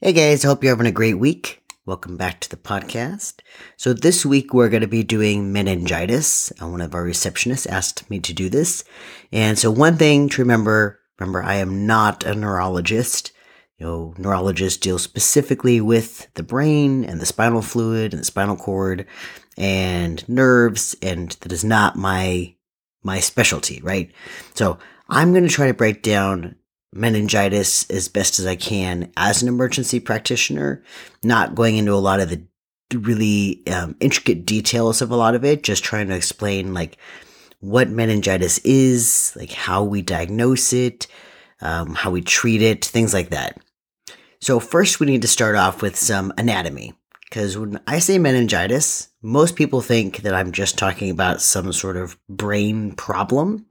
Hey guys, I hope you're having a great week. Welcome back to the podcast. So, this week we're going to be doing meningitis. One of our receptionists asked me to do this. And so, one thing to remember remember, I am not a neurologist. You know, neurologists deal specifically with the brain and the spinal fluid and the spinal cord and nerves, and that is not my my specialty, right? So, I'm going to try to break down meningitis as best as I can as an emergency practitioner, not going into a lot of the really um, intricate details of a lot of it, just trying to explain like what meningitis is, like how we diagnose it, um, how we treat it, things like that. So, first, we need to start off with some anatomy. Because when I say meningitis, most people think that I'm just talking about some sort of brain problem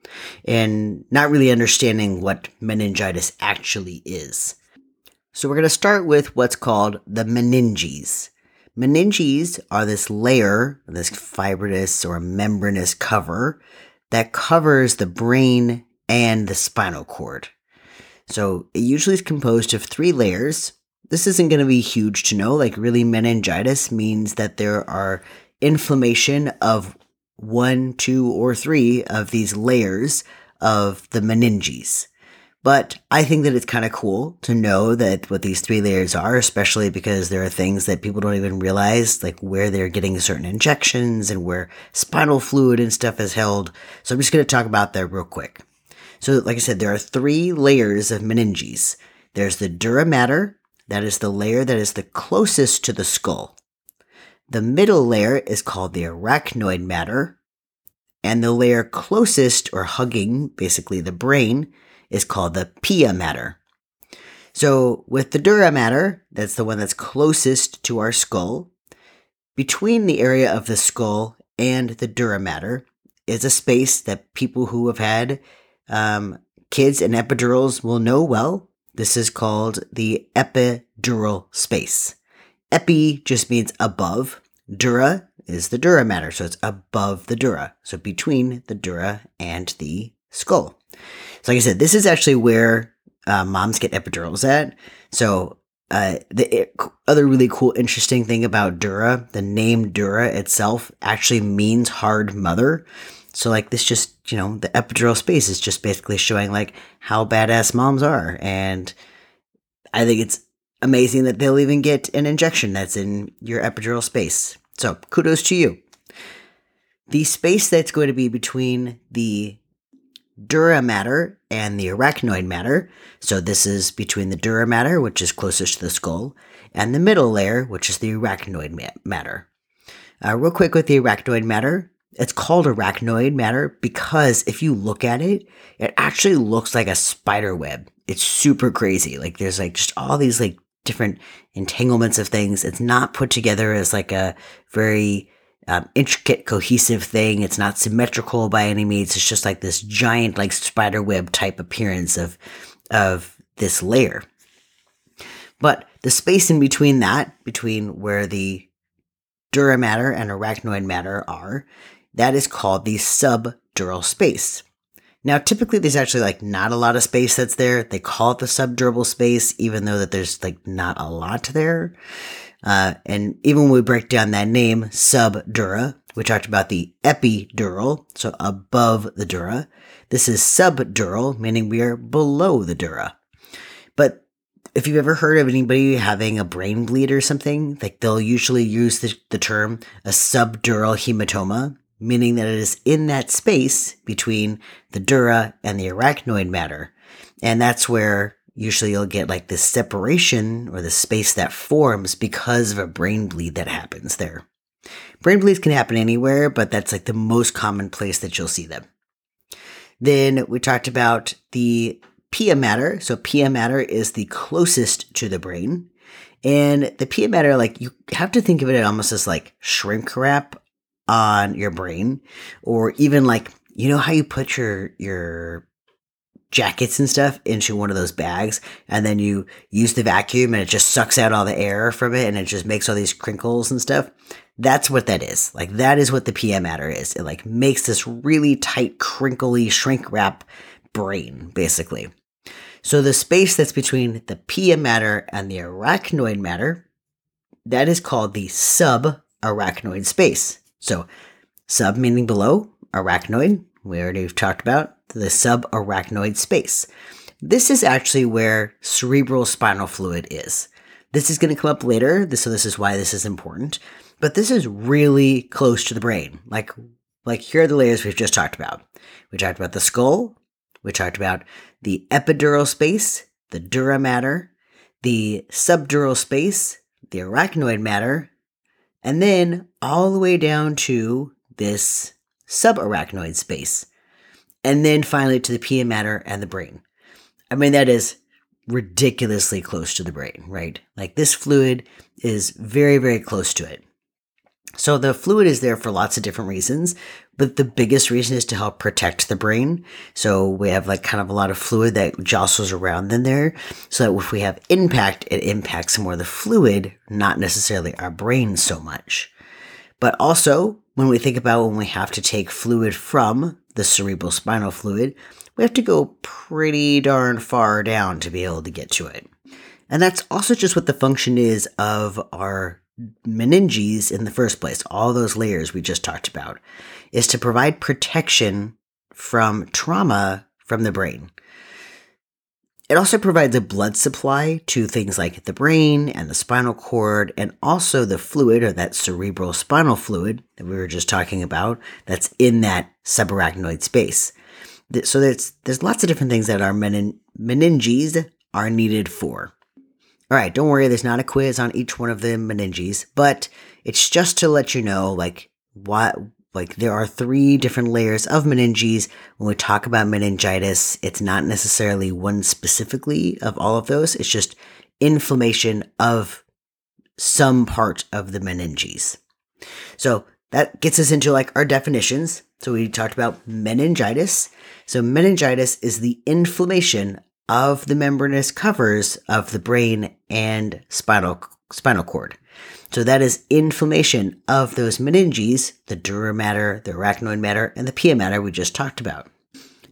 and not really understanding what meningitis actually is. So, we're going to start with what's called the meninges. Meninges are this layer, this fibrous or membranous cover that covers the brain and the spinal cord. So, it usually is composed of three layers this isn't going to be huge to know. Like, really, meningitis means that there are inflammation of one, two, or three of these layers of the meninges. But I think that it's kind of cool to know that what these three layers are, especially because there are things that people don't even realize, like where they're getting certain injections and where spinal fluid and stuff is held. So I'm just going to talk about that real quick. So, like I said, there are three layers of meninges. There's the dura mater, that is the layer that is the closest to the skull. The middle layer is called the arachnoid mater, and the layer closest or hugging basically the brain is called the pia mater. So, with the dura mater, that's the one that's closest to our skull, between the area of the skull and the dura mater is a space that people who have had um, kids and epidurals will know well. This is called the epidural space. Epi just means above. Dura is the dura mater, so it's above the dura. So between the dura and the skull. So like I said, this is actually where uh, moms get epidurals at. So uh, the other really cool, interesting thing about Dura, the name Dura itself actually means hard mother. So like this just, you know, the epidural space is just basically showing like how badass moms are. And I think it's amazing that they'll even get an injection that's in your epidural space. So kudos to you. The space that's going to be between the dura mater and the arachnoid mater. So this is between the dura mater, which is closest to the skull, and the middle layer, which is the arachnoid mater. Uh, real quick with the arachnoid mater, it's called arachnoid mater because if you look at it, it actually looks like a spider web. It's super crazy. Like there's like just all these like different entanglements of things. It's not put together as like a very um, intricate, cohesive thing. It's not symmetrical by any means. It's just like this giant, like spider web type appearance of of this layer. But the space in between that, between where the dura mater and arachnoid mater are, that is called the subdural space. Now, typically there's actually like not a lot of space that's there. They call it the subdural space, even though that there's like not a lot there. Uh, and even when we break down that name, subdura, we talked about the epidural, so above the dura. This is subdural, meaning we are below the dura. But if you've ever heard of anybody having a brain bleed or something, like they'll usually use the, the term a subdural hematoma meaning that it is in that space between the dura and the arachnoid mater. And that's where usually you'll get like this separation or the space that forms because of a brain bleed that happens there. Brain bleeds can happen anywhere, but that's like the most common place that you'll see them. Then we talked about the pia mater. So pia mater is the closest to the brain. And the pia mater, like you have to think of it almost as like shrink wrap on your brain or even like you know how you put your your jackets and stuff into one of those bags and then you use the vacuum and it just sucks out all the air from it and it just makes all these crinkles and stuff? That's what that is. Like that is what the pia mater is. It like makes this really tight crinkly shrink wrap brain basically. So the space that's between the pia mater and the arachnoid mater that is called the subarachnoid space. So sub meaning below, arachnoid, we already talked about the subarachnoid space. This is actually where cerebral spinal fluid is. This is going to come up later, so this is why this is important. But this is really close to the brain. Like, like here are the layers we've just talked about. We talked about the skull. We talked about the epidural space, the dura mater, the subdural space, the arachnoid mater, and then all the way down to this subarachnoid space. And then finally to the pia mater and the brain. I mean, that is ridiculously close to the brain, right? Like this fluid is very, very close to it. So the fluid is there for lots of different reasons, but the biggest reason is to help protect the brain. So we have like kind of a lot of fluid that jostles around in there. So that if we have impact, it impacts more the fluid, not necessarily our brain so much. But also, when we think about when we have to take fluid from the cerebral spinal fluid, we have to go pretty darn far down to be able to get to it. And that's also just what the function is of our meninges in the first place, all those layers we just talked about, is to provide protection from trauma from the brain. It also provides a blood supply to things like the brain and the spinal cord, and also the fluid or that cerebral spinal fluid that we were just talking about that's in that subarachnoid space. So there's, there's lots of different things that our menin- meninges are needed for. All right, don't worry, there's not a quiz on each one of the meninges, but it's just to let you know, like, what, like, there are three different layers of meninges. When we talk about meningitis, it's not necessarily one specifically of all of those, it's just inflammation of some part of the meninges. So that gets us into like our definitions. So we talked about meningitis. So meningitis is the inflammation of the membranous covers of the brain and spinal spinal cord. So that is inflammation of those meninges, the dura mater, the arachnoid mater, and the pia mater we just talked about.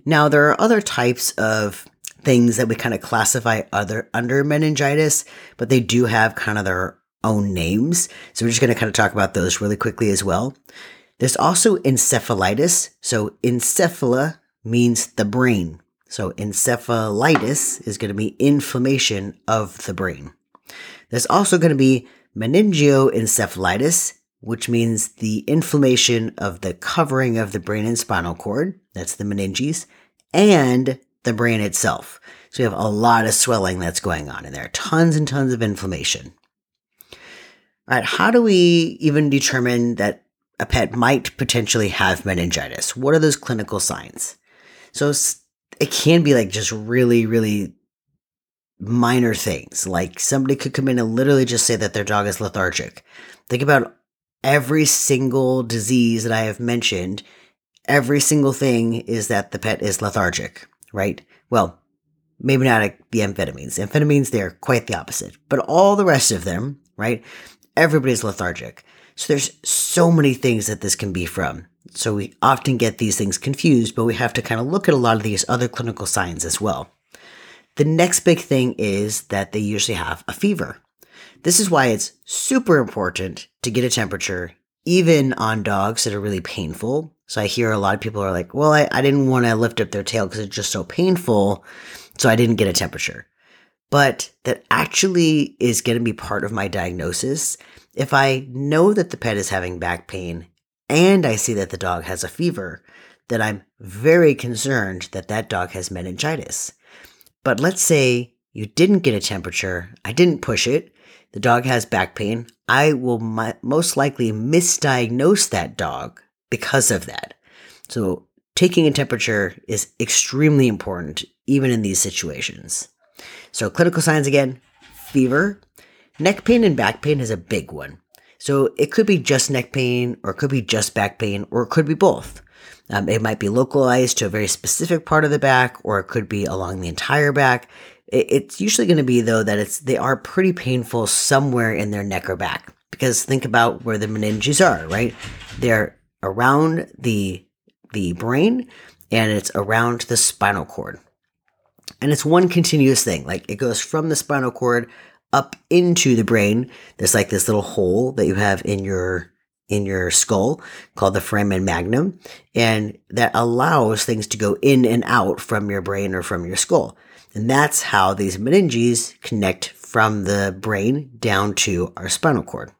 Now there are other types of things that we kind of classify other under meningitis, but they do have kind of their own names. So we're just going to kind of talk about those really quickly as well. There's also encephalitis. So encephala means the brain. So encephalitis is going to be inflammation of the brain. There's also going to be meningoencephalitis, which means the inflammation of the covering of the brain and spinal cord. That's the meninges and the brain itself. So we have a lot of swelling that's going on in there, tons and tons of inflammation. All right, how do we even determine that a pet might potentially have meningitis? What are those clinical signs? So it can be like just really, really minor things. Like somebody could come in and literally just say that their dog is lethargic. Think about every single disease that I have mentioned. Every single thing is that the pet is lethargic, right? Well, maybe not the amphetamines. Amphetamines, they're quite the opposite. But all the rest of them, right? Everybody's lethargic. So there's so many things that this can be from. So we often get these things confused, but we have to kind of look at a lot of these other clinical signs as well. The next big thing is that they usually have a fever. This is why it's super important to get a temperature, even on dogs that are really painful. So I hear a lot of people are like, well, I, I didn't want to lift up their tail because it's just so painful. So I didn't get a temperature. But that actually is going to be part of my diagnosis. If I know that the pet is having back pain and I see that the dog has a fever, then I'm very concerned that that dog has meningitis. But let's say you didn't get a temperature, I didn't push it, the dog has back pain, I will most likely misdiagnose that dog because of that. So, taking a temperature is extremely important, even in these situations. So, clinical signs again fever, neck pain, and back pain is a big one. So it could be just neck pain, or it could be just back pain, or it could be both. Um, it might be localized to a very specific part of the back, or it could be along the entire back. It, it's usually going to be though that it's they are pretty painful somewhere in their neck or back. Because think about where the meninges are, right? They're around the the brain, and it's around the spinal cord. And it's one continuous thing. Like it goes from the spinal cord up into the brain. There's like this little hole that you have in your in your skull called the foramen magnum, and that allows things to go in and out from your brain or from your skull. And that's how these meninges connect from the brain down to our spinal cord.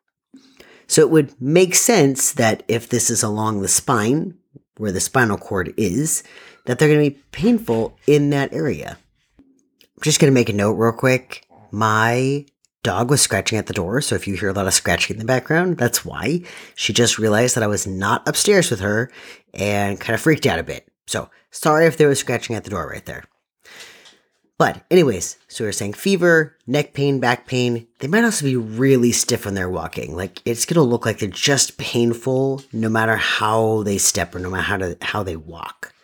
So it would make sense that if this is along the spine, where the spinal cord is, that they're going to be painful in that area. I'm just going to make a note real quick. My dog was scratching at the door, so if you hear a lot of scratching in the background, that's why. She just realized that I was not upstairs with her and kind of freaked out a bit. So sorry if there was scratching at the door right there. But, anyways, so we are saying fever, neck pain, back pain. They might also be really stiff when they're walking. Like it's gonna look like they're just painful no matter how they step or no matter how to, how they walk.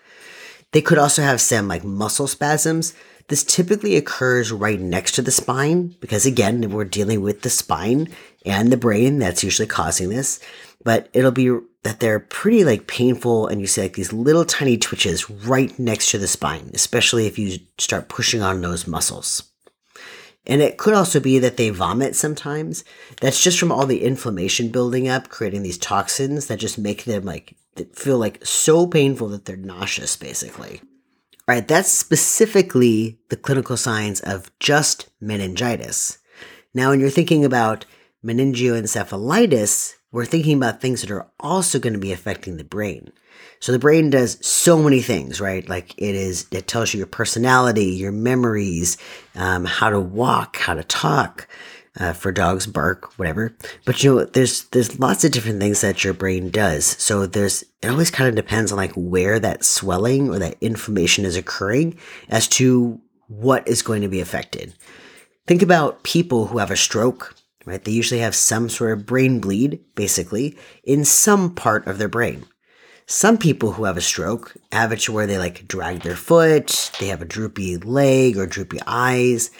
They could also have some like muscle spasms. This typically occurs right next to the spine because again, we're dealing with the spine and the brain that's usually causing this. But it'll be that they're pretty like painful and you see like these little tiny twitches right next to the spine, especially if you start pushing on those muscles. And it could also be that they vomit sometimes. That's just from all the inflammation building up, creating these toxins that just make them like feel like so painful that they're nauseous, basically. Right, that's specifically the clinical signs of just meningitis. Now, when you're thinking about meningoencephalitis, we're thinking about things that are also going to be affecting the brain. So the brain does so many things, right? Like it is, it tells you your personality, your memories, um, how to walk, how to talk. Uh, for dogs bark, whatever. But you know, there's there's lots of different things that your brain does. So there's it always kind of depends on like where that swelling or that inflammation is occurring as to what is going to be affected. Think about people who have a stroke right? They usually have some sort of brain bleed, basically, in some part of their brain. Some people who have a stroke have it to where they like drag their foot, they have a droopy leg or droopy eyes.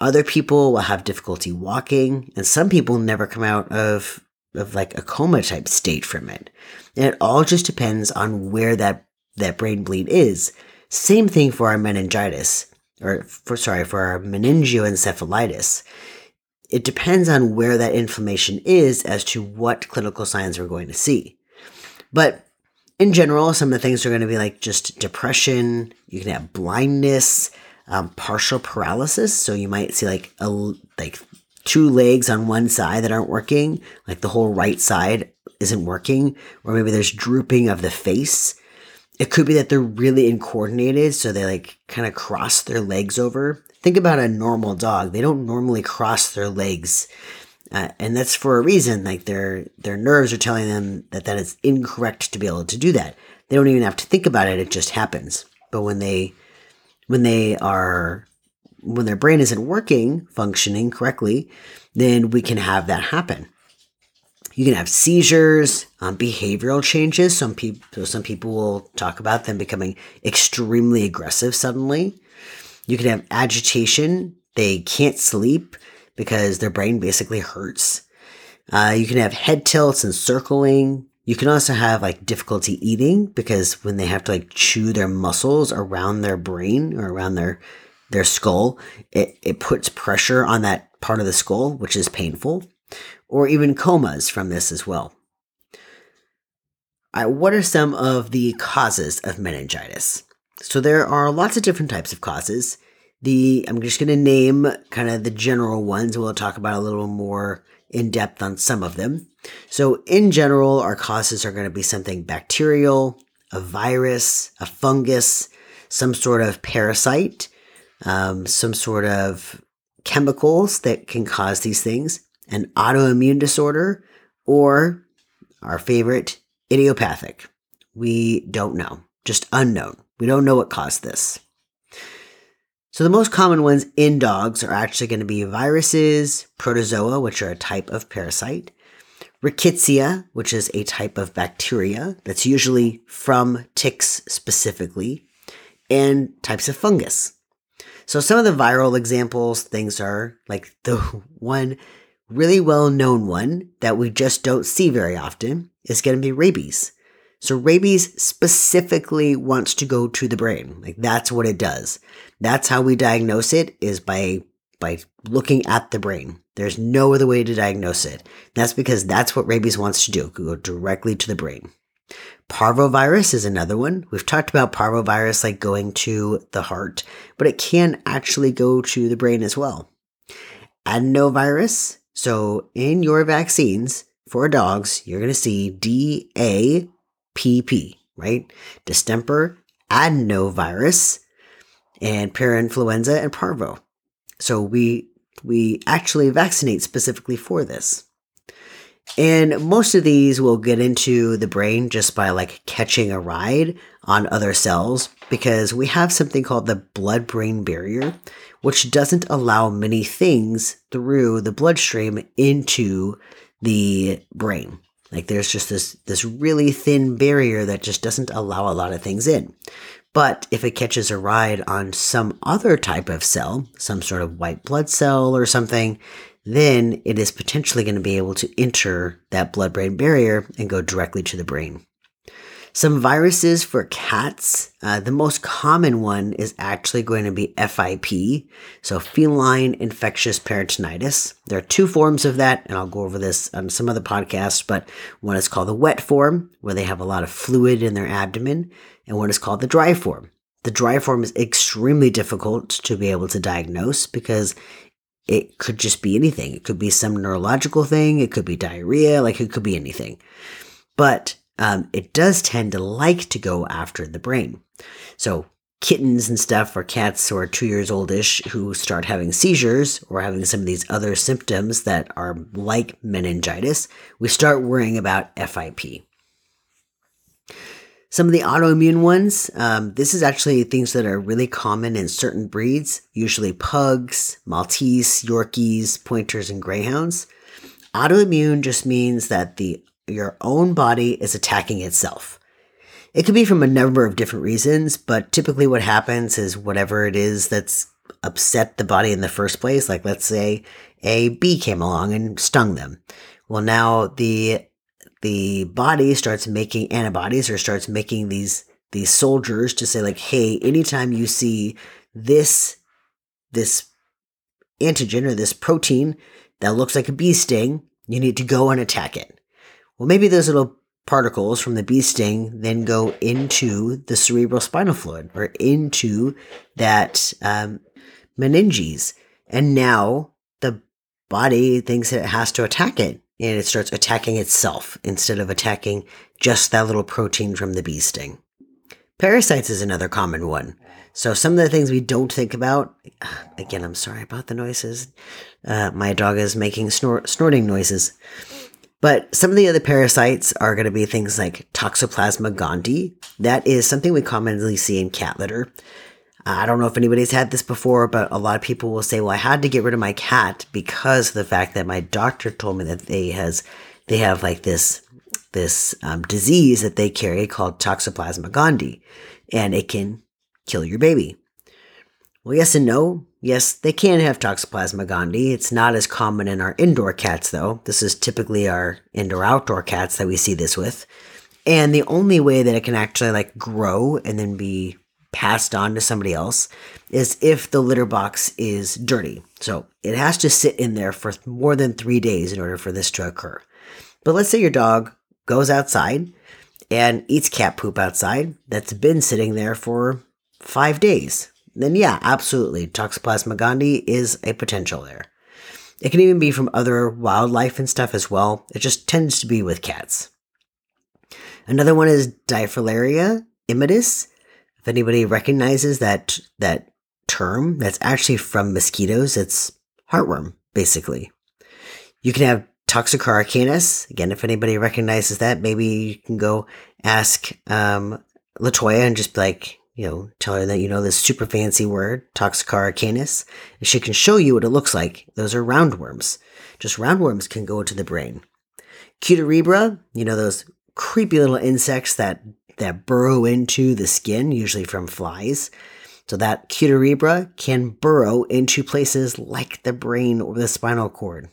Other people will have difficulty walking, and some people never come out of of like a coma type state from it. And it all just depends on where that that brain bleed is. Same thing for our meningitis, or for sorry, for our meningoencephalitis it depends on where that inflammation is as to what clinical signs we're going to see. But in general, some of the things are going to be like just depression. You can have blindness, um, partial paralysis. So you might see like a like two legs on one side that aren't working, like the whole right side isn't working, or maybe there's drooping of the face. It could be that they're really uncoordinated, so they like kind of cross their legs over think about a normal dog. They don't normally cross their legs. Uh, and that's for a reason. Like their their nerves are telling them that that is incorrect to be able to do that. They don't even have to think about it; it just happens. But when they when they are when their brain isn't working, functioning correctly, then we can have that happen. You can have seizures, um, behavioral changes. Some people, some people will talk about them becoming extremely aggressive suddenly. You can have agitation. They can't sleep because their brain basically hurts. Uh, you can have head tilts and circling. You can also have like difficulty eating because when they have to like chew their muscles around their brain or around their their skull, it, it puts pressure on that part of the skull, which is painful, or even comas from this as well. Right, what are some of the causes of meningitis? So there are lots of different types of causes. The I'm just going to name kind of the general ones. We'll talk about a little more in depth on some of them. So in general, our causes are going to be something bacterial, a virus, a fungus, some sort of parasite, um, some sort of chemicals that can cause these things, an autoimmune disorder, or our favorite, idiopathic. We don't know, just unknown. We don't know what caused this. So the most common ones in dogs are actually going to be viruses, protozoa, which are a type of parasite, rickettsia, which is a type of bacteria that's usually from ticks specifically, and types of fungus. So some of the viral examples, things are like the one really well known one that we just don't see very often is going to be rabies. So rabies specifically wants to go to the brain. Like that's what it does. That's how we diagnose it is by by looking at the brain. There's no other way to diagnose it. That's because that's what rabies wants to do, go directly to the brain. Parvovirus is another one. We've talked about parvovirus like going to the heart, but it can actually go to the brain as well. Adenovirus. So in your vaccines for dogs, you're going to see DAPP, right? Distemper, adenovirus, and parainfluenza and parvo. So we we actually vaccinate specifically for this. And most of these will get into the brain just by like catching a ride on other cells because we have something called the blood brain barrier, which doesn't allow many things through the bloodstream into the brain. Like there's just this this really thin barrier that just doesn't allow a lot of things in. But if it catches a ride on some other type of cell, some sort of white blood cell or something, then it is potentially going to be able to enter that blood brain barrier and go directly to the brain. Some viruses for cats, uh, the most common one is actually going to be FIP, so feline infectious peritonitis. There are two forms of that, and I'll go over this on some other podcasts, but one is called the wet form, where they have a lot of fluid in their abdomen, and one is called the dry form. The dry form is extremely difficult to be able to diagnose because it could just be anything. It could be some neurological thing, it could be diarrhea, like it could be anything. But um, it does tend to like to go after the brain. So kittens and stuff or cats who are two years oldish who start having seizures or having some of these other symptoms that are like meningitis, we start worrying about FIP. Some of the autoimmune ones, um, this is actually things that are really common in certain breeds, usually pugs, Maltese, Yorkies, pointers, and greyhounds. Autoimmune just means that the your own body is attacking itself. It could be from a number of different reasons, but typically what happens is whatever it is that's upset the body in the first place, like let's say a bee came along and stung them. Well, now the the body starts making antibodies or starts making these these soldiers to say like hey anytime you see this this antigen or this protein that looks like a bee sting you need to go and attack it well maybe those little particles from the bee sting then go into the cerebral spinal fluid or into that um, meninges and now the body thinks it has to attack it and it starts attacking itself instead of attacking just that little protein from the bee sting. Parasites is another common one. So some of the things we don't think about, again, I'm sorry about the noises. Uh, my dog is making snort- snorting noises. But some of the other parasites are going to be things like Toxoplasma gondii. That is something we commonly see in cat litter. I don't know if anybody's had this before, but a lot of people will say, "Well, I had to get rid of my cat because of the fact that my doctor told me that they has they have like this this um, disease that they carry called Toxoplasma gondii, and it can kill your baby." Well, yes and no. Yes, they can have Toxoplasma gondii. It's not as common in our indoor cats, though. This is typically our indoor outdoor cats that we see this with. And the only way that it can actually like grow and then be passed on to somebody else is if the litter box is dirty. So it has to sit in there for more than three days in order for this to occur. But let's say your dog goes outside and eats cat poop outside that's been sitting there for five days. Then, yeah, absolutely. Toxoplasma gondii is a potential there. It can even be from other wildlife and stuff as well. It just tends to be with cats. Another one is Dirofilaria immitis. If anybody recognizes that that term, that's actually from mosquitoes. It's heartworm, basically. You can have Toxocara canis. Again, if anybody recognizes that, maybe you can go ask um, Latoya and just like, you know, tell her that you know this super fancy word, Toxocara canis. And she can show you what it looks like. Those are roundworms. Just roundworms can go into the brain. Cuterebra, you know, those creepy little insects that that burrow into the skin, usually from flies. So that cuterebra can burrow into places like the brain or the spinal cord.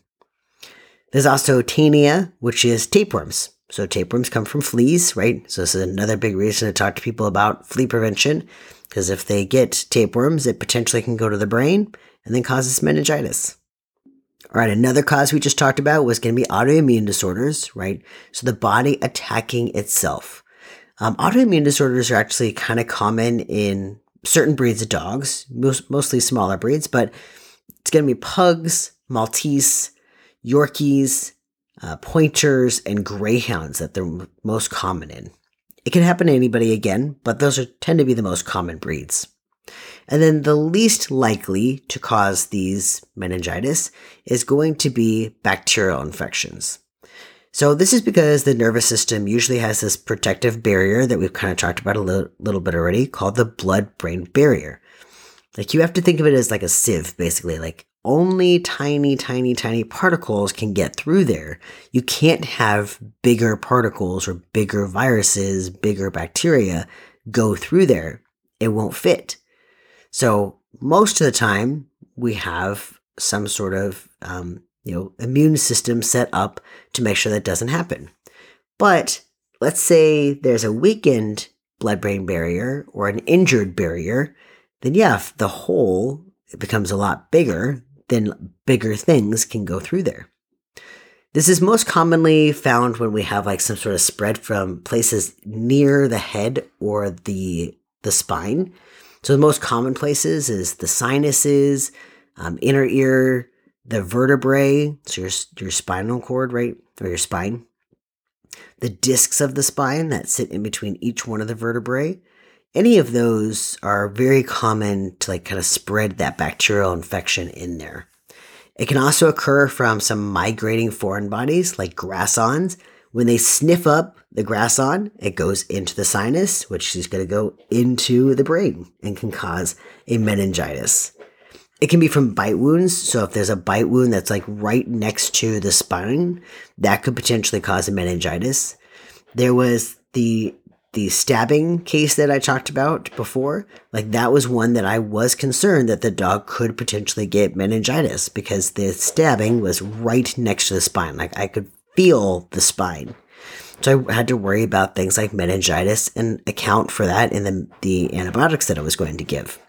There's also taenia, which is tapeworms. So tapeworms come from fleas, right? So this is another big reason to talk to people about flea prevention. Because if they get tapeworms, it potentially can go to the brain and then causes meningitis. All right, another cause we just talked about was going to be autoimmune disorders, right? So the body attacking itself. Um, autoimmune disorders are actually kind of common in certain breeds of dogs, most, mostly smaller breeds, but it's going to be pugs, Maltese, Yorkies, uh, pointers, and greyhounds that they're most common in. It can happen to anybody again, but those are, tend to be the most common breeds. And then the least likely to cause these meningitis is going to be bacterial infections. So this is because the nervous system usually has this protective barrier that we've kind of talked about a little, little bit already called the blood-brain barrier. Like you have to think of it as like a sieve, basically. Like only tiny, tiny, tiny particles can get through there. You can't have bigger particles or bigger viruses, bigger bacteria go through there. It won't fit. So most of the time, we have some sort of um, you know immune system set up to make sure that doesn't happen. But let's say there's a weakened blood-brain barrier or an injured barrier, then yeah, the hole becomes a lot bigger, then bigger things can go through there. This is most commonly found when we have like some sort of spread from places near the head or the the spine so the most common places is the sinuses, um, inner ear, the vertebrae, so your your spinal cord, right, or your spine, the discs of the spine that sit in between each one of the vertebrae. Any of those are very common to like kind of spread that bacterial infection in there. It can also occur from some migrating foreign bodies like grass awns when they sniff up the grass awn, it goes into the sinus, which is going to go into the brain and can cause a meningitis. It can be from bite wounds. So if there's a bite wound that's like right next to the spine, that could potentially cause a meningitis. There was the the stabbing case that I talked about before. Like that was one that I was concerned that the dog could potentially get meningitis because the stabbing was right next to the spine. Like I could feel the spine. So I had to worry about things like meningitis and account for that in the, the antibiotics that I was going to give.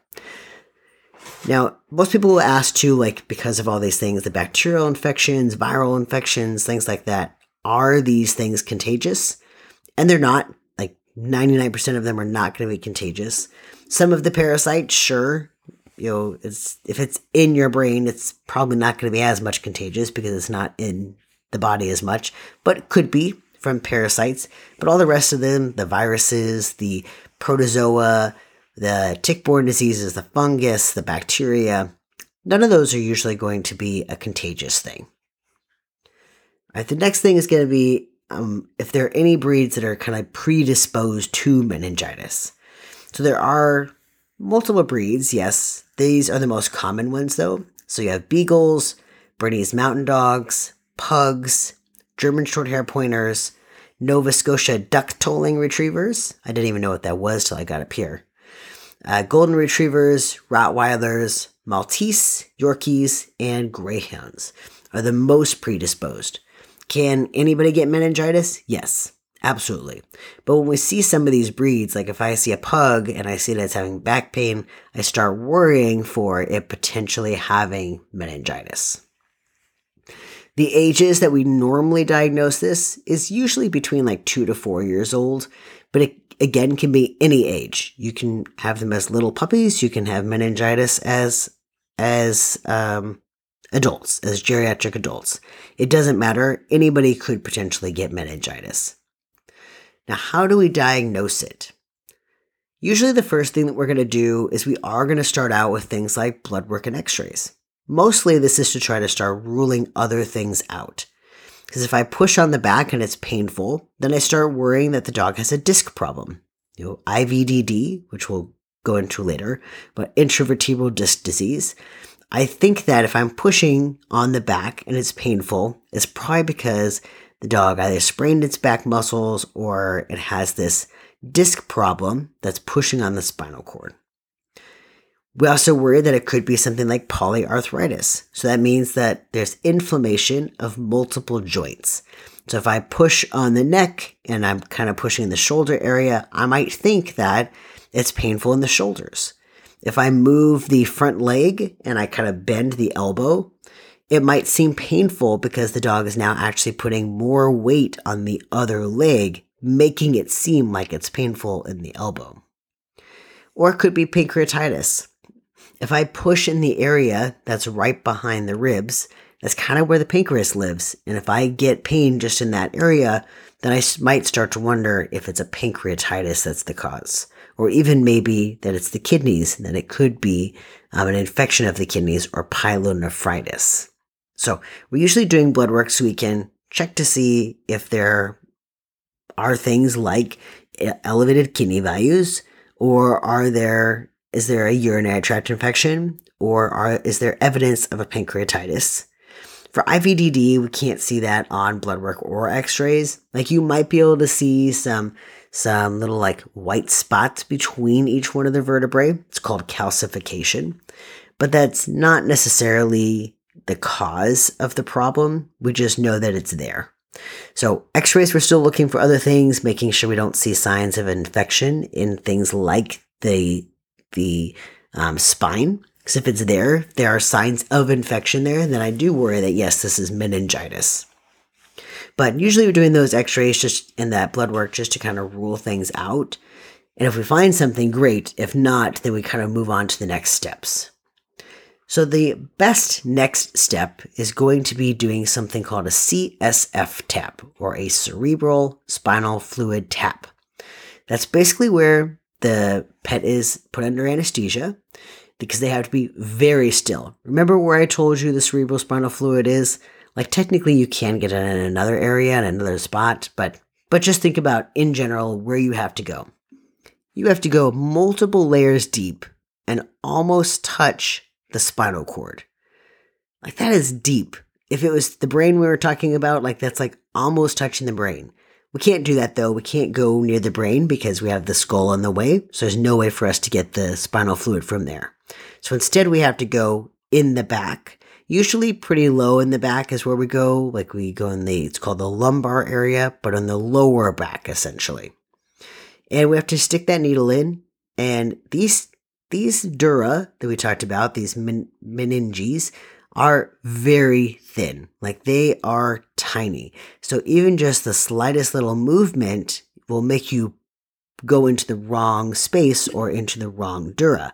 Now, most people will ask too, like, because of all these things, the bacterial infections, viral infections, things like that, are these things contagious? And they're not. Like, 99% of them are not going to be contagious. Some of the parasites, sure, you know, it's if it's in your brain, it's probably not going to be as much contagious because it's not in the body as much, but could be from parasites. But all the rest of them, the viruses, the protozoa, the tick-borne diseases, the fungus, the bacteria, none of those are usually going to be a contagious thing. All right, the next thing is going to be um, if there are any breeds that are kind of predisposed to meningitis. So there are multiple breeds, yes. These are the most common ones, though. So you have beagles, Bernese mountain dogs, pugs, German Shorthair Pointers, Nova Scotia duck tolling retrievers. I didn't even know what that was till I got up here. Uh, golden retrievers, Rottweilers, Maltese, Yorkies, and Greyhounds are the most predisposed. Can anybody get meningitis? Yes, absolutely. But when we see some of these breeds, like if I see a pug and I see that it's having back pain, I start worrying for it potentially having meningitis. The ages that we normally diagnose this is usually between like two to four years old, but it again can be any age. You can have them as little puppies. You can have meningitis as as um, adults, as geriatric adults. It doesn't matter. Anybody could potentially get meningitis. Now, how do we diagnose it? Usually, the first thing that we're going to do is we are going to start out with things like blood work and x rays. Mostly this is to try to start ruling other things out. Because if I push on the back and it's painful, then I start worrying that the dog has a disc problem. You know, IVDD, which we'll go into later, but intravertebral disc disease. I think that if I'm pushing on the back and it's painful, it's probably because the dog either sprained its back muscles or it has this disc problem that's pushing on the spinal cord. We also worry that it could be something like polyarthritis. So that means that there's inflammation of multiple joints. So if I push on the neck and I'm kind of pushing the shoulder area, I might think that it's painful in the shoulders. If I move the front leg and I kind of bend the elbow, it might seem painful because the dog is now actually putting more weight on the other leg, making it seem like it's painful in the elbow. Or it could be pancreatitis. If I push in the area that's right behind the ribs, that's kind of where the pancreas lives. And if I get pain just in that area, then I might start to wonder if it's a pancreatitis that's the cause. Or even maybe that it's the kidneys, that it could be um, an infection of the kidneys or pyelonephritis. So we're usually doing blood work so we can check to see if there are things like elevated kidney values or are there is there a urinary tract infection or are, is there evidence of a pancreatitis for IVDD, we can't see that on blood work or x-rays. Like you might be able to see some some little like white spots between each one of the vertebrae. It's called calcification. But that's not necessarily the cause of the problem. We just know that it's there. So, x rays, we're still looking for other things, making sure we don't see signs of infection in things like the, the um, spine. Because if it's there, there are signs of infection there, then I do worry that yes, this is meningitis. But usually we're doing those x rays just in that blood work just to kind of rule things out. And if we find something, great. If not, then we kind of move on to the next steps. So the best next step is going to be doing something called a CSF tap or a cerebral spinal fluid tap. That's basically where the pet is put under anesthesia because they have to be very still. Remember where I told you the cerebral spinal fluid is? Like technically you can get it in another area in another spot, but but just think about in general where you have to go. You have to go multiple layers deep and almost touch the spinal cord. Like that is deep. If it was the brain we were talking about, like that's like almost touching the brain. We can't do that though. We can't go near the brain because we have the skull in the way. So there's no way for us to get the spinal fluid from there. So instead we have to go in the back. Usually pretty low in the back is where we go. Like we go in the, it's called the lumbar area, but on the lower back essentially. And we have to stick that needle in. And these these dura that we talked about, these men- meninges, are very thin. Like they are tiny. So even just the slightest little movement will make you go into the wrong space or into the wrong dura.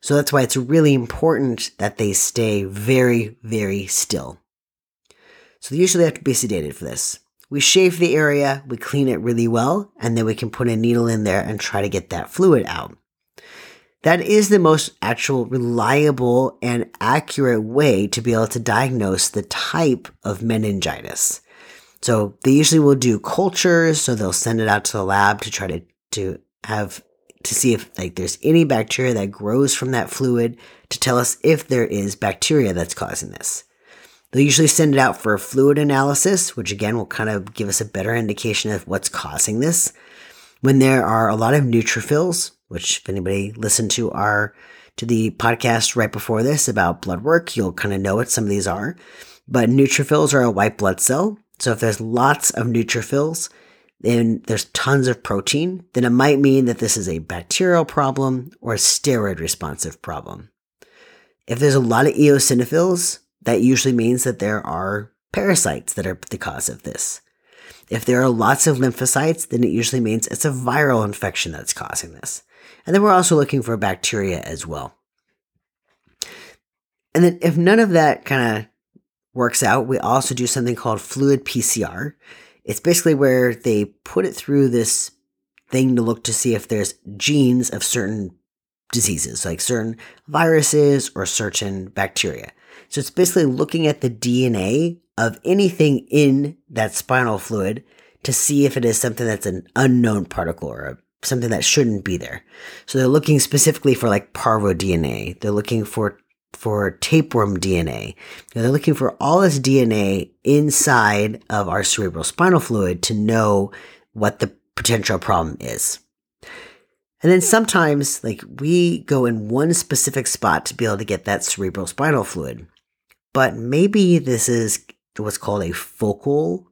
So that's why it's really important that they stay very, very still. So they usually have to be sedated for this. We shave the area, we clean it really well, and then we can put a needle in there and try to get that fluid out. That is the most actual reliable and accurate way to be able to diagnose the type of meningitis. So they usually will do cultures, so they'll send it out to the lab to try to, to have to see if like there's any bacteria that grows from that fluid to tell us if there is bacteria that's causing this. They'll usually send it out for a fluid analysis, which again will kind of give us a better indication of what's causing this. When there are a lot of neutrophils, which if anybody listened to our to the podcast right before this about blood work, you'll kind of know what some of these are. But neutrophils are a white blood cell. So if there's lots of neutrophils and there's tons of protein, then it might mean that this is a bacterial problem or a steroid responsive problem. If there's a lot of eosinophils, that usually means that there are parasites that are the cause of this. If there are lots of lymphocytes, then it usually means it's a viral infection that's causing this. And then we're also looking for bacteria as well. And then if none of that kind of works out, we also do something called fluid PCR. It's basically where they put it through this thing to look to see if there's genes of certain diseases, like certain viruses or certain bacteria. So it's basically looking at the DNA of anything in that spinal fluid to see if it is something that's an unknown particle or something that shouldn't be there. So they're looking specifically for like parvo DNA. They're looking for for tapeworm DNA. they're looking for all this DNA inside of our cerebral spinal fluid to know what the potential problem is. And then sometimes, like, we go in one specific spot to be able to get that cerebral spinal fluid. But maybe this is what's called a focal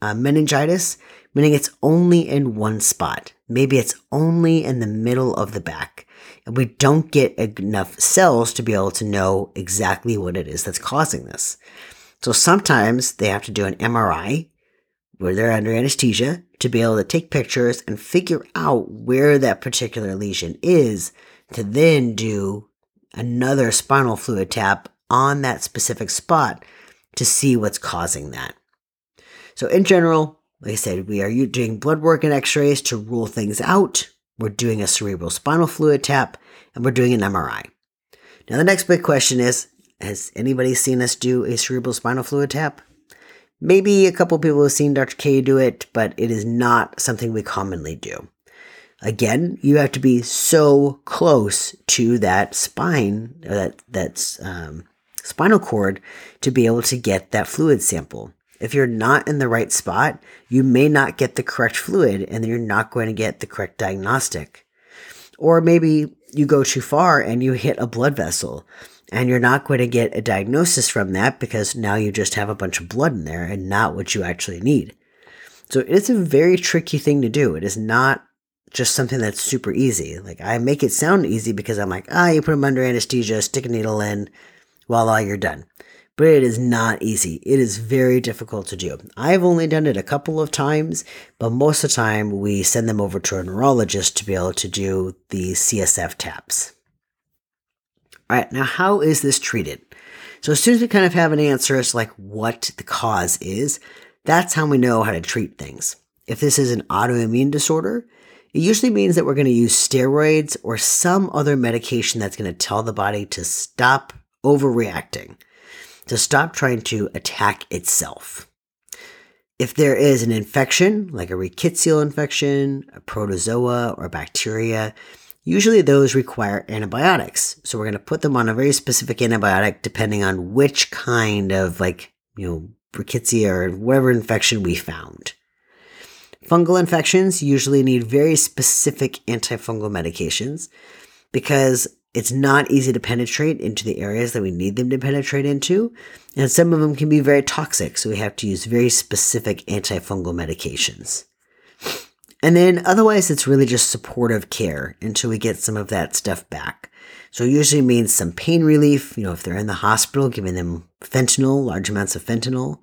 uh, meningitis, meaning it's only in one spot. Maybe it's only in the middle of the back. We don't get enough cells to be able to know exactly what it is that's causing this. So sometimes they have to do an MRI where they're under anesthesia to be able to take pictures and figure out where that particular lesion is to then do another spinal fluid tap on that specific spot to see what's causing that. So, in general, like I said, we are doing blood work and x rays to rule things out. We're doing a cerebral spinal fluid tap and we're doing an MRI. Now, the next big question is Has anybody seen us do a cerebral spinal fluid tap? Maybe a couple people have seen Dr. K do it, but it is not something we commonly do. Again, you have to be so close to that spine, that that's um, spinal cord, to be able to get that fluid sample. If you're not in the right spot, you may not get the correct fluid, and then you're not going to get the correct diagnostic. Or maybe you go too far and you hit a blood vessel and you're not going to get a diagnosis from that because now you just have a bunch of blood in there and not what you actually need. So it's a very tricky thing to do. It is not just something that's super easy. Like I make it sound easy because I'm like, ah, you put them under anesthesia, stick a needle in, voila, you're done. But it is not easy. It is very difficult to do. I've only done it a couple of times, but most of the time we send them over to a neurologist to be able to do the CSF taps. All right, now how is this treated? So as soon as we kind of have an answer as to like what the cause is, that's how we know how to treat things. If this is an autoimmune disorder, it usually means that we're going to use steroids or some other medication that's going to tell the body to stop overreacting, to stop trying to attack itself. If there is an infection, like a rickettsial infection, a protozoa, or bacteria, Usually those require antibiotics. So we're going to put them on a very specific antibiotic depending on which kind of like, you know, rickettsia or whatever infection we found. Fungal infections usually need very specific antifungal medications because it's not easy to penetrate into the areas that we need them to penetrate into. And some of them can be very toxic, so we have to use very specific antifungal medications. And then otherwise, it's really just supportive care until we get some of that stuff back. So it usually means some pain relief. You know, if they're in the hospital, giving them fentanyl, large amounts of fentanyl.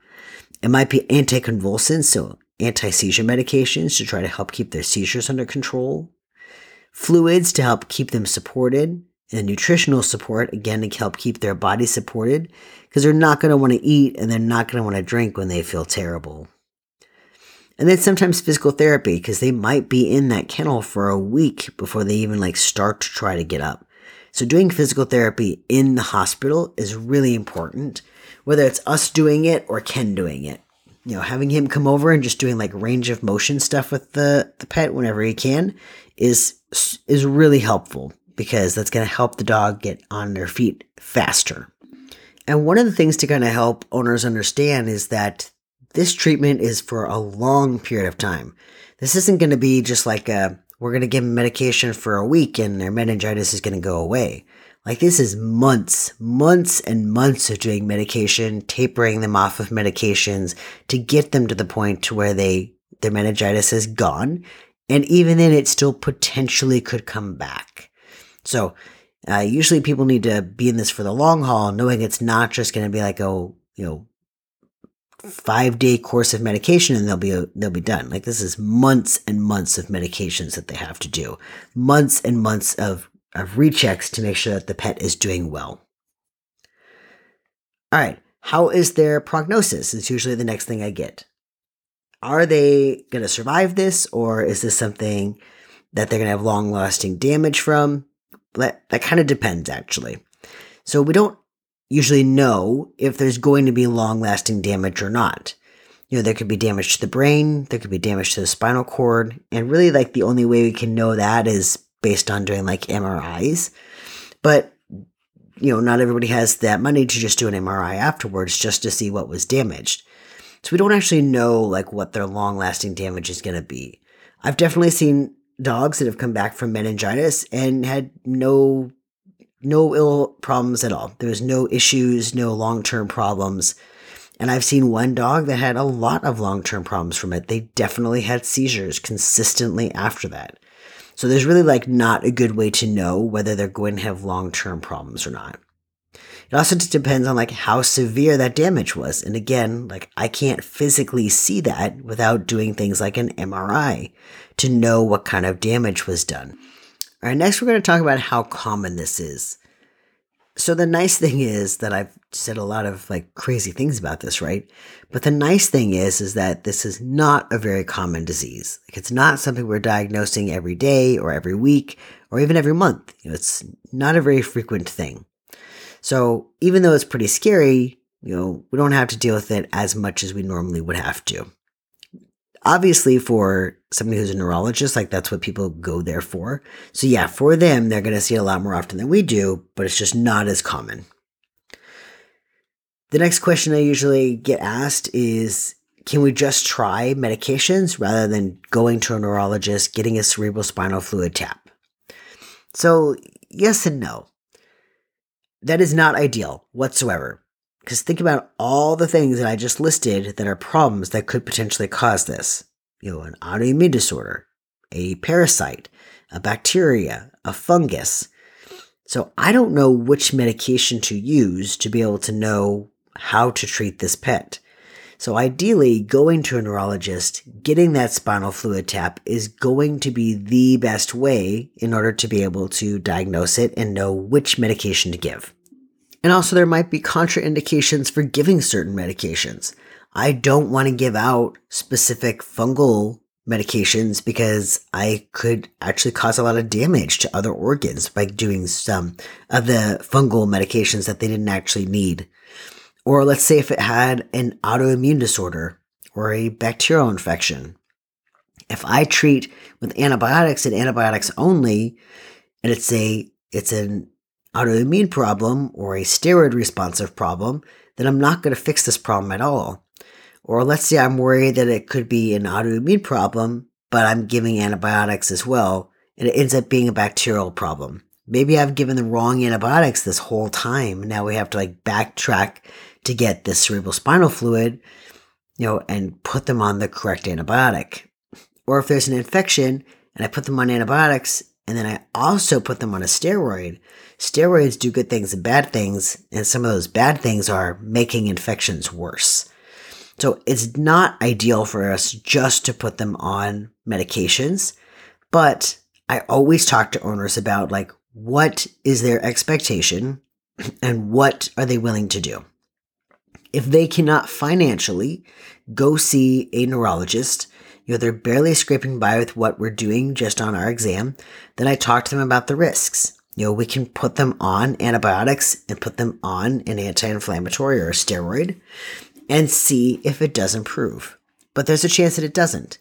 It might be anticonvulsants, so anti seizure medications to try to help keep their seizures under control. Fluids to help keep them supported. And nutritional support, again, to help keep their body supported because they're not going to want to eat and they're not going to want to drink when they feel terrible. And then sometimes physical therapy because they might be in that kennel for a week before they even like start to try to get up. So doing physical therapy in the hospital is really important, whether it's us doing it or Ken doing it. You know, having him come over and just doing like range of motion stuff with the, the pet whenever he can is is really helpful because that's going to help the dog get on their feet faster. And one of the things to kind of help owners understand is that this treatment is for a long period of time. This isn't going to be just like a, we're going to give them medication for a week and their meningitis is going to go away. Like this is months, months and months of doing medication, tapering them off of medications to get them to the point to where they, their meningitis is gone. And even then it still potentially could come back. So, uh, usually people need to be in this for the long haul, knowing it's not just going to be like, oh, you know, five day course of medication and they'll be they'll be done. Like this is months and months of medications that they have to do, months and months of of rechecks to make sure that the pet is doing well. All right, how is their prognosis? Is usually the next thing I get. Are they going to survive this, or is this something that they're going to have long lasting damage from? That that kind of depends, actually. So we don't usually know if there's going to be long lasting damage or not. You know, there could be damage to the brain, there could be damage to the spinal cord, and really, like, the only way we can know that is based on doing like MRIs. But, you know, not everybody has that money to just do an MRI afterwards just to see what was damaged. So we don't actually know like what their long lasting damage is going to be. I've definitely seen dogs that have come back from meningitis and had no no ill problems at all. There was no issues, no long term problems. And I've seen one dog that had a lot of long term problems from it. They definitely had seizures consistently after that. So there's really like not a good way to know whether they're going to have long term problems or not. It also just depends on like how severe that damage was. And again, like I can't physically see that without doing things like an MRI to know what kind of damage was done. All right, next we're going to talk about how common this is. So the nice thing is that I've said a lot of like crazy things about this, right? But the nice thing is is that this is not a very common disease. Like it's not something we're diagnosing every day or every week or even every month. You know, it's not a very frequent thing. So even though it's pretty scary, you know, we don't have to deal with it as much as we normally would have to. Obviously, for somebody who's a neurologist, like that's what people go there for. So yeah, for them, they're going to see it a lot more often than we do, but it's just not as common. The next question I usually get asked is can we just try medications rather than going to a neurologist, getting a cerebral spinal fluid tap? So, yes and no. That is not ideal whatsoever. Because think about all the things that I just listed that are problems that could potentially cause this. You know, an autoimmune disorder, a parasite, a bacteria, a fungus. So I don't know which medication to use to be able to know how to treat this pet. So ideally, going to a neurologist, getting that spinal fluid tap is going to be the best way in order to be able to diagnose it and know which medication to give. And also there might be contraindications for giving certain medications. I don't want to give out specific fungal medications because I could actually cause a lot of damage to other organs by doing some of the fungal medications that they didn't actually need. Or let's say if it had an autoimmune disorder or a bacterial infection. If I treat with antibiotics and antibiotics only, and it's a it's an autoimmune problem or a steroid responsive problem, then I'm not going to fix this problem at all. Or let's say I'm worried that it could be an autoimmune problem, but I'm giving antibiotics as well, and it ends up being a bacterial problem. Maybe I've given the wrong antibiotics this whole time. Now we have to like backtrack to get the cerebral spinal fluid, you know, and put them on the correct antibiotic. Or if there's an infection and I put them on antibiotics and then I also put them on a steroid, steroids do good things and bad things, and some of those bad things are making infections worse. So it's not ideal for us just to put them on medications, but I always talk to owners about like what is their expectation and what are they willing to do if they cannot financially go see a neurologist, you know, they're barely scraping by with what we're doing just on our exam, then I talk to them about the risks. You know, we can put them on antibiotics and put them on an anti inflammatory or a steroid and see if it does improve. But there's a chance that it doesn't.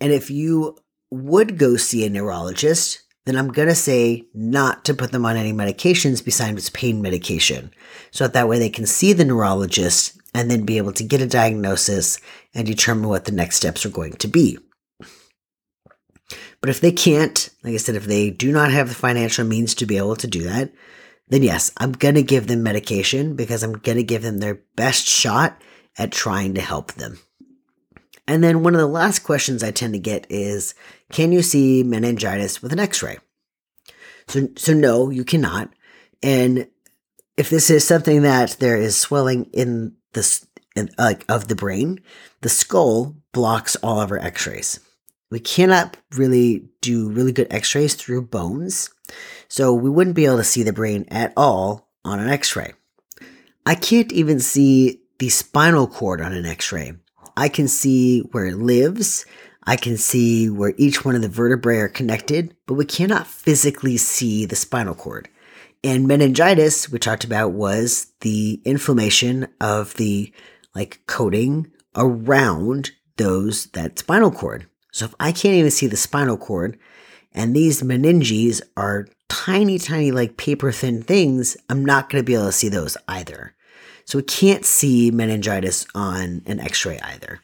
And if you would go see a neurologist, then I'm going to say not to put them on any medications besides pain medication. So that, that way they can see the neurologist and then be able to get a diagnosis and determine what the next steps are going to be. But if they can't, like I said, if they do not have the financial means to be able to do that, then yes, I'm going to give them medication because I'm going to give them their best shot at trying to help them. And then one of the last questions I tend to get is Can you see meningitis with an x ray? So, so, no, you cannot. And if this is something that there is swelling in the in, like of the brain, the skull blocks all of our X-rays. We cannot really do really good X-rays through bones, so we wouldn't be able to see the brain at all on an X-ray. I can't even see the spinal cord on an X-ray. I can see where it lives. I can see where each one of the vertebrae are connected, but we cannot physically see the spinal cord. And meningitis, we talked about, was the inflammation of the like coating around those that spinal cord. So if I can't even see the spinal cord, and these meninges are tiny, tiny, like paper thin things, I'm not going to be able to see those either. So we can't see meningitis on an x-ray either.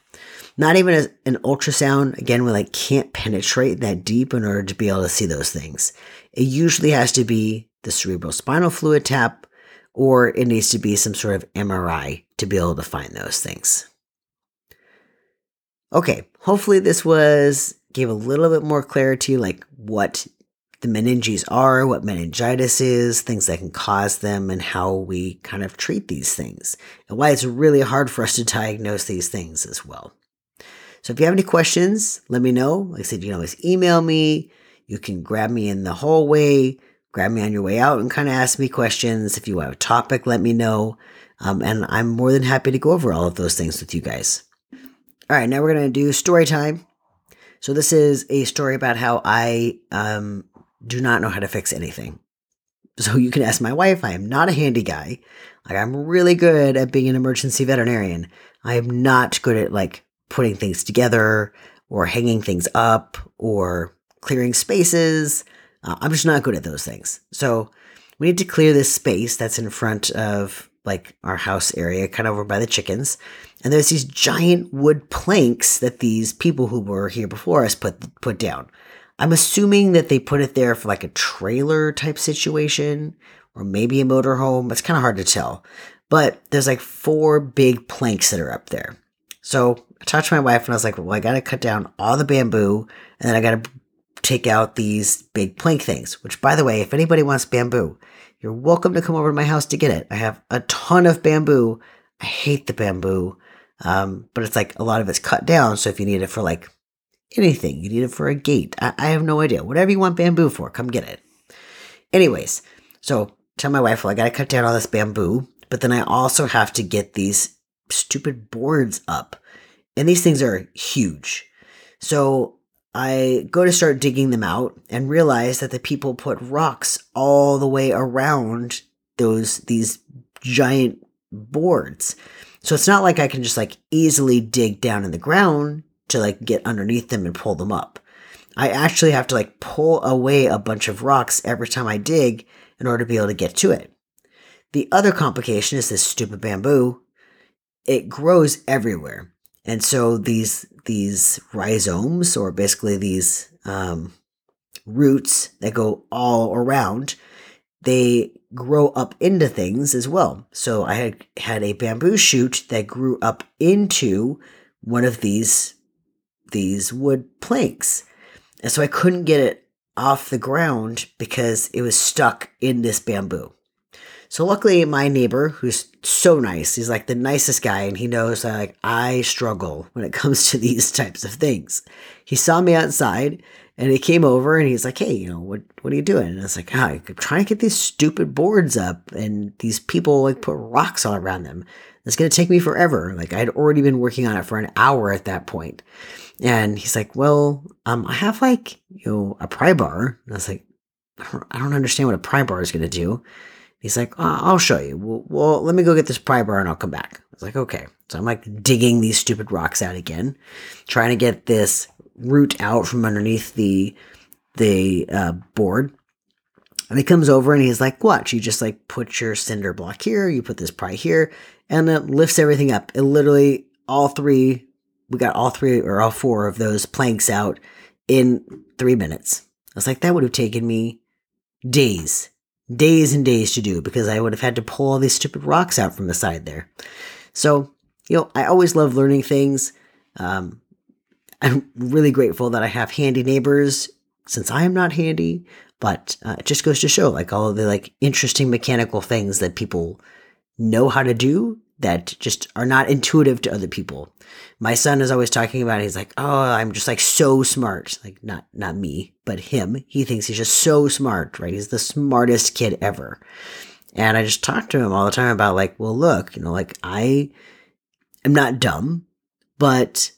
Not even an ultrasound, again, we like can't penetrate that deep in order to be able to see those things. It usually has to be the cerebral spinal fluid tap, or it needs to be some sort of MRI to be able to find those things. Okay, hopefully this was gave a little bit more clarity like what the meninges are, what meningitis is, things that can cause them, and how we kind of treat these things, and why it's really hard for us to diagnose these things as well. So if you have any questions, let me know. Like I said, you can always email me. You can grab me in the hallway, grab me on your way out, and kind of ask me questions. If you have a topic, let me know. Um, and I'm more than happy to go over all of those things with you guys. All right, now we're going to do story time. So this is a story about how I um, do not know how to fix anything. So you can ask my wife. I am not a handy guy. Like I'm really good at being an emergency veterinarian. I am not good at like putting things together or hanging things up or clearing spaces. Uh, I'm just not good at those things. So we need to clear this space that's in front of like our house area, kind of over by the chickens. And there's these giant wood planks that these people who were here before us put put down. I'm assuming that they put it there for like a trailer type situation or maybe a motorhome. It's kind of hard to tell. But there's like four big planks that are up there. So I talked to my wife and I was like, well, I got to cut down all the bamboo and then I got to take out these big plank things, which by the way, if anybody wants bamboo, you're welcome to come over to my house to get it. I have a ton of bamboo. I hate the bamboo. Um, but it's like a lot of it's cut down. So if you need it for like anything. You need it for a gate. I, I have no idea. Whatever you want bamboo for, come get it. Anyways, so tell my wife, well, I got to cut down all this bamboo, but then I also have to get these stupid boards up. And these things are huge. So I go to start digging them out and realize that the people put rocks all the way around those these giant boards. So it's not like I can just like easily dig down in the ground to like get underneath them and pull them up. I actually have to like pull away a bunch of rocks every time I dig in order to be able to get to it. The other complication is this stupid bamboo. It grows everywhere. And so these these rhizomes, or basically these um, roots that go all around, they grow up into things as well. So I had had a bamboo shoot that grew up into one of these these wood planks. And so I couldn't get it off the ground because it was stuck in this bamboo. So luckily my neighbor, who's so nice, he's like the nicest guy and he knows that like I struggle when it comes to these types of things. He saw me outside and he came over and he's like, Hey, you know, what what are you doing? And I was like, oh, I'm trying to get these stupid boards up and these people like put rocks all around them. It's gonna take me forever. Like I'd already been working on it for an hour at that point. And he's like, well, um, I have like, you know, a pry bar. And I was like, I don't, understand what a pry bar is to do. He's like, oh, I'll show you. Well, well, let me go get this pry bar and I'll come back. I was like, okay. So I'm like digging these stupid rocks out again, trying to get this root out from underneath the, the uh, board. And he comes over and he's like, watch, you just like put your cinder block here, you put this pry here, and it lifts everything up. It literally, all three we got all three or all four of those planks out in three minutes. I was like, that would have taken me days, days and days to do because I would have had to pull all these stupid rocks out from the side there. So, you know, I always love learning things. Um, I'm really grateful that I have handy neighbors since I am not handy, but uh, it just goes to show like all the like interesting mechanical things that people know how to do that just are not intuitive to other people. My son is always talking about it. He's like, "Oh, I'm just like so smart." Like not not me, but him. He thinks he's just so smart, right? He's the smartest kid ever. And I just talk to him all the time about like, "Well, look, you know, like I am not dumb, but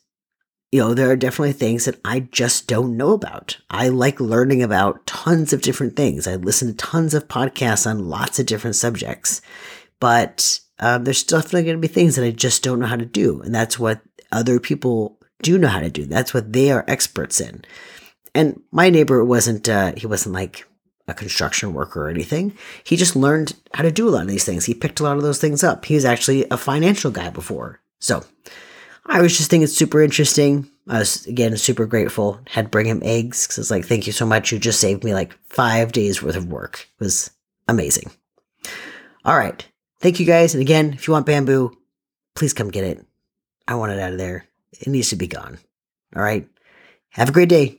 you know, there are definitely things that I just don't know about. I like learning about tons of different things. I listen to tons of podcasts on lots of different subjects. But um, there's definitely going to be things that I just don't know how to do. And that's what other people do know how to do. That's what they are experts in. And my neighbor wasn't, uh, he wasn't like a construction worker or anything. He just learned how to do a lot of these things. He picked a lot of those things up. He was actually a financial guy before. So I was just thinking it's super interesting. I was again super grateful. Had bring him eggs because it's like, thank you so much. You just saved me like five days worth of work. It was amazing. All right. Thank you guys. And again, if you want bamboo, please come get it. I want it out of there. It needs to be gone. All right. Have a great day.